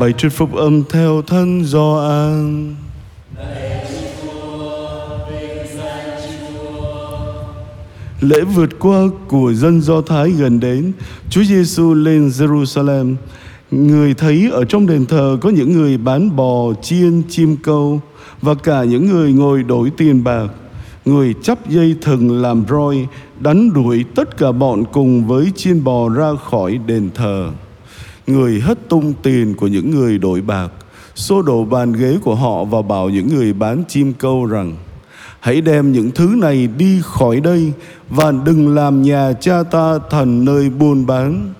Bài trích phúc âm theo thân do an Lễ vượt qua của dân Do Thái gần đến, Chúa Giêsu lên Jerusalem. Người thấy ở trong đền thờ có những người bán bò, chiên, chim câu và cả những người ngồi đổi tiền bạc. Người chắp dây thừng làm roi, đánh đuổi tất cả bọn cùng với chiên bò ra khỏi đền thờ người hất tung tiền của những người đổi bạc, xô đổ bàn ghế của họ và bảo những người bán chim câu rằng Hãy đem những thứ này đi khỏi đây và đừng làm nhà cha ta thành nơi buôn bán.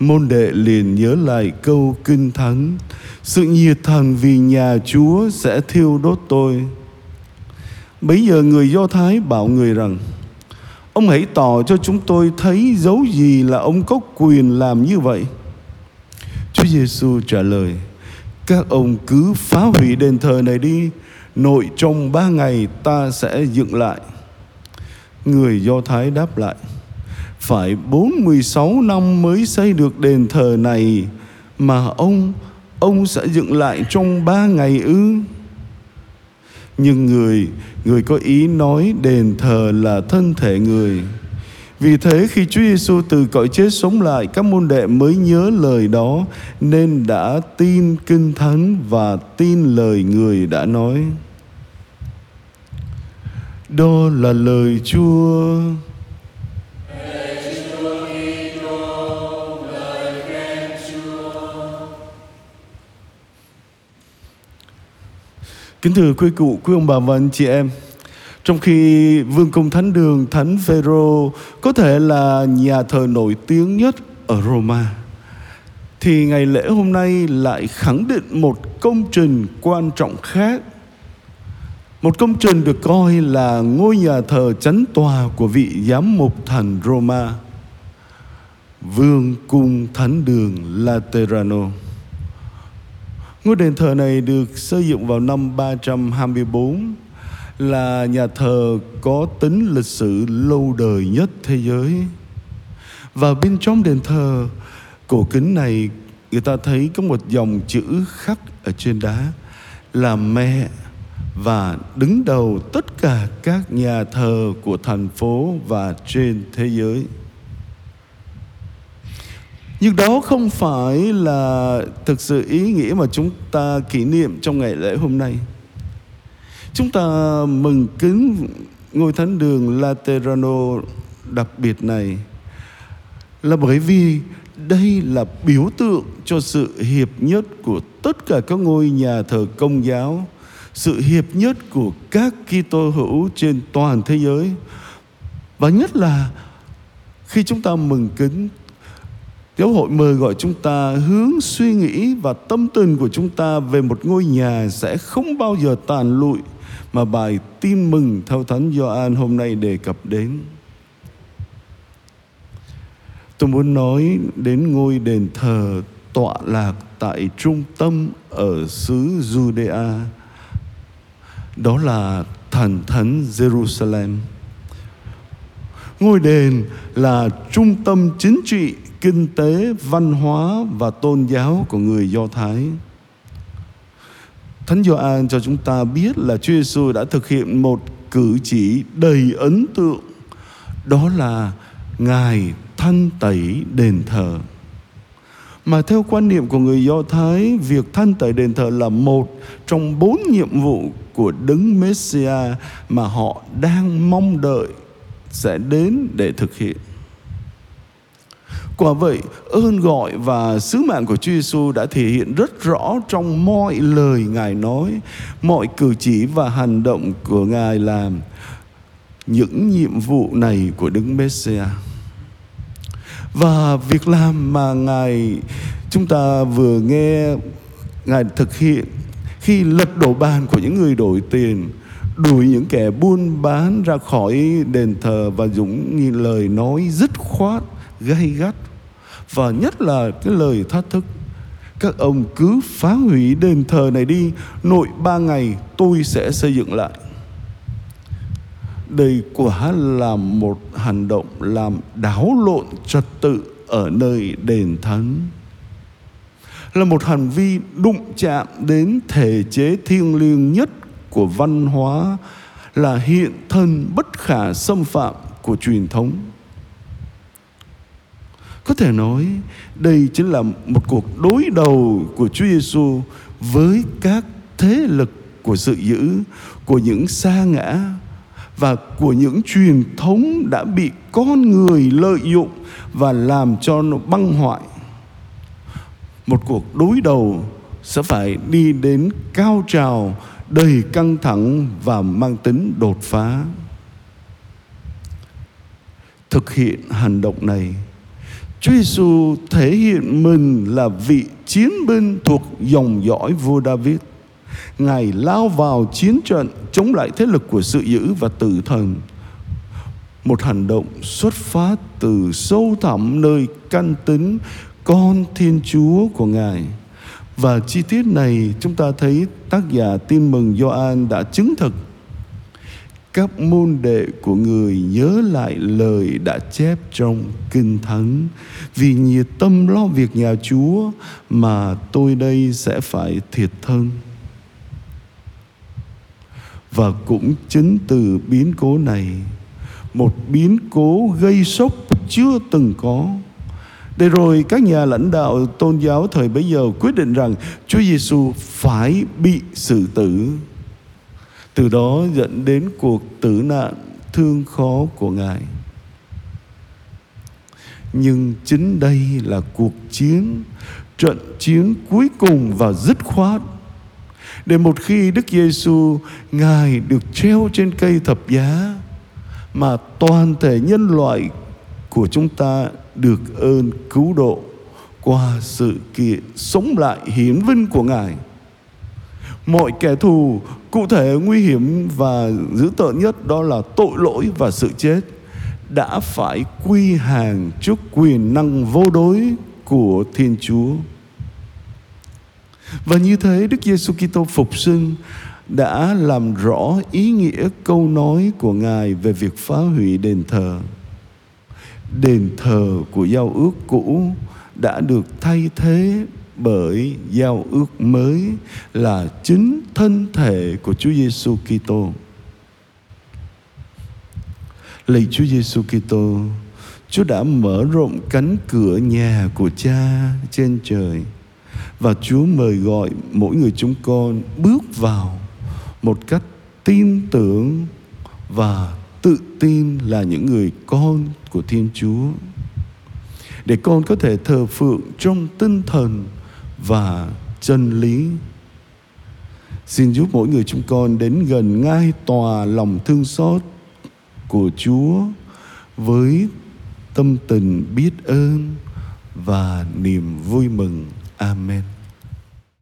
Môn đệ liền nhớ lại câu kinh thánh Sự nhiệt thành vì nhà Chúa sẽ thiêu đốt tôi Bấy giờ người Do Thái bảo người rằng Ông hãy tỏ cho chúng tôi thấy dấu gì là ông có quyền làm như vậy. Chúa Giêsu trả lời: Các ông cứ phá hủy đền thờ này đi, nội trong ba ngày ta sẽ dựng lại. Người Do Thái đáp lại: Phải 46 năm mới xây được đền thờ này mà ông ông sẽ dựng lại trong ba ngày ư? nhưng người người có ý nói đền thờ là thân thể người vì thế khi Chúa Giêsu từ cõi chết sống lại các môn đệ mới nhớ lời đó nên đã tin kinh thánh và tin lời người đã nói. Đó là lời Chúa. Kính thưa quý cụ, quý ông bà và anh chị em trong khi Vương cung Thánh Đường, Thánh Phêrô có thể là nhà thờ nổi tiếng nhất ở Roma, Thì ngày lễ hôm nay lại khẳng định một công trình quan trọng khác. Một công trình được coi là ngôi nhà thờ chánh tòa của vị giám mục thành Roma, Vương cung Thánh Đường Laterano. Ngôi đền thờ này được xây dựng vào năm 324 là nhà thờ có tính lịch sử lâu đời nhất thế giới. Và bên trong đền thờ cổ kính này, người ta thấy có một dòng chữ khắc ở trên đá là mẹ và đứng đầu tất cả các nhà thờ của thành phố và trên thế giới. Nhưng đó không phải là thực sự ý nghĩa mà chúng ta kỷ niệm trong ngày lễ hôm nay. Chúng ta mừng kính ngôi thánh đường Laterano đặc biệt này là bởi vì đây là biểu tượng cho sự hiệp nhất của tất cả các ngôi nhà thờ công giáo, sự hiệp nhất của các Kitô hữu trên toàn thế giới. Và nhất là khi chúng ta mừng kính Giáo hội mời gọi chúng ta hướng suy nghĩ và tâm tình của chúng ta về một ngôi nhà sẽ không bao giờ tàn lụi mà bài tin mừng theo Thánh Gioan hôm nay đề cập đến. Tôi muốn nói đến ngôi đền thờ tọa lạc tại trung tâm ở xứ Judea. Đó là thần thánh Jerusalem. Ngôi đền là trung tâm chính trị kinh tế, văn hóa và tôn giáo của người Do Thái. Thánh Gioan cho chúng ta biết là Chúa Giêsu đã thực hiện một cử chỉ đầy ấn tượng, đó là Ngài thanh tẩy đền thờ. Mà theo quan niệm của người Do Thái, việc thanh tẩy đền thờ là một trong bốn nhiệm vụ của đấng Messia mà họ đang mong đợi sẽ đến để thực hiện. Quả vậy, ơn gọi và sứ mạng của Chúa Giêsu đã thể hiện rất rõ trong mọi lời Ngài nói, mọi cử chỉ và hành động của Ngài làm những nhiệm vụ này của Đức Messia. Và việc làm mà Ngài chúng ta vừa nghe Ngài thực hiện khi lật đổ bàn của những người đổi tiền đuổi những kẻ buôn bán ra khỏi đền thờ và dùng như lời nói dứt khoát gay gắt và nhất là cái lời thách thức. Các ông cứ phá hủy đền thờ này đi, nội ba ngày tôi sẽ xây dựng lại. Đây quả là một hành động làm đảo lộn trật tự ở nơi đền thánh. Là một hành vi đụng chạm đến thể chế thiêng liêng nhất của văn hóa, là hiện thân bất khả xâm phạm của truyền thống có thể nói đây chính là một cuộc đối đầu của Chúa Giêsu với các thế lực của sự dữ, của những sa ngã và của những truyền thống đã bị con người lợi dụng và làm cho nó băng hoại. Một cuộc đối đầu sẽ phải đi đến cao trào đầy căng thẳng và mang tính đột phá. Thực hiện hành động này, Chúa Giêsu thể hiện mình là vị chiến binh thuộc dòng dõi vua David. Ngài lao vào chiến trận chống lại thế lực của sự dữ và tử thần. Một hành động xuất phát từ sâu thẳm nơi căn tính con Thiên Chúa của Ngài. Và chi tiết này chúng ta thấy tác giả tin mừng Gioan đã chứng thực các môn đệ của người nhớ lại lời đã chép trong kinh thánh. Vì nhiệt tâm lo việc nhà chúa mà tôi đây sẽ phải thiệt thân. Và cũng chính từ biến cố này, một biến cố gây sốc chưa từng có. Để rồi các nhà lãnh đạo tôn giáo thời bấy giờ quyết định rằng Chúa Giêsu phải bị xử tử từ đó dẫn đến cuộc tử nạn thương khó của ngài. Nhưng chính đây là cuộc chiến, trận chiến cuối cùng và dứt khoát. Để một khi Đức Giêsu, ngài được treo trên cây thập giá, mà toàn thể nhân loại của chúng ta được ơn cứu độ qua sự kiện sống lại hiển vinh của ngài mọi kẻ thù, cụ thể nguy hiểm và dữ tợn nhất đó là tội lỗi và sự chết đã phải quy hàng trước quyền năng vô đối của Thiên Chúa. Và như thế, Đức Giêsu Kitô phục sinh đã làm rõ ý nghĩa câu nói của Ngài về việc phá hủy đền thờ. Đền thờ của giao ước cũ đã được thay thế bởi giao ước mới là chính thân thể của Chúa Giêsu Kitô. Lạy Chúa Giêsu Kitô, Chúa đã mở rộng cánh cửa nhà của Cha trên trời và Chúa mời gọi mỗi người chúng con bước vào một cách tin tưởng và tự tin là những người con của Thiên Chúa để con có thể thờ phượng trong tinh thần và chân lý. Xin giúp mỗi người chúng con đến gần ngai tòa lòng thương xót của chúa với tâm tình biết ơn và niềm vui mừng. Amen.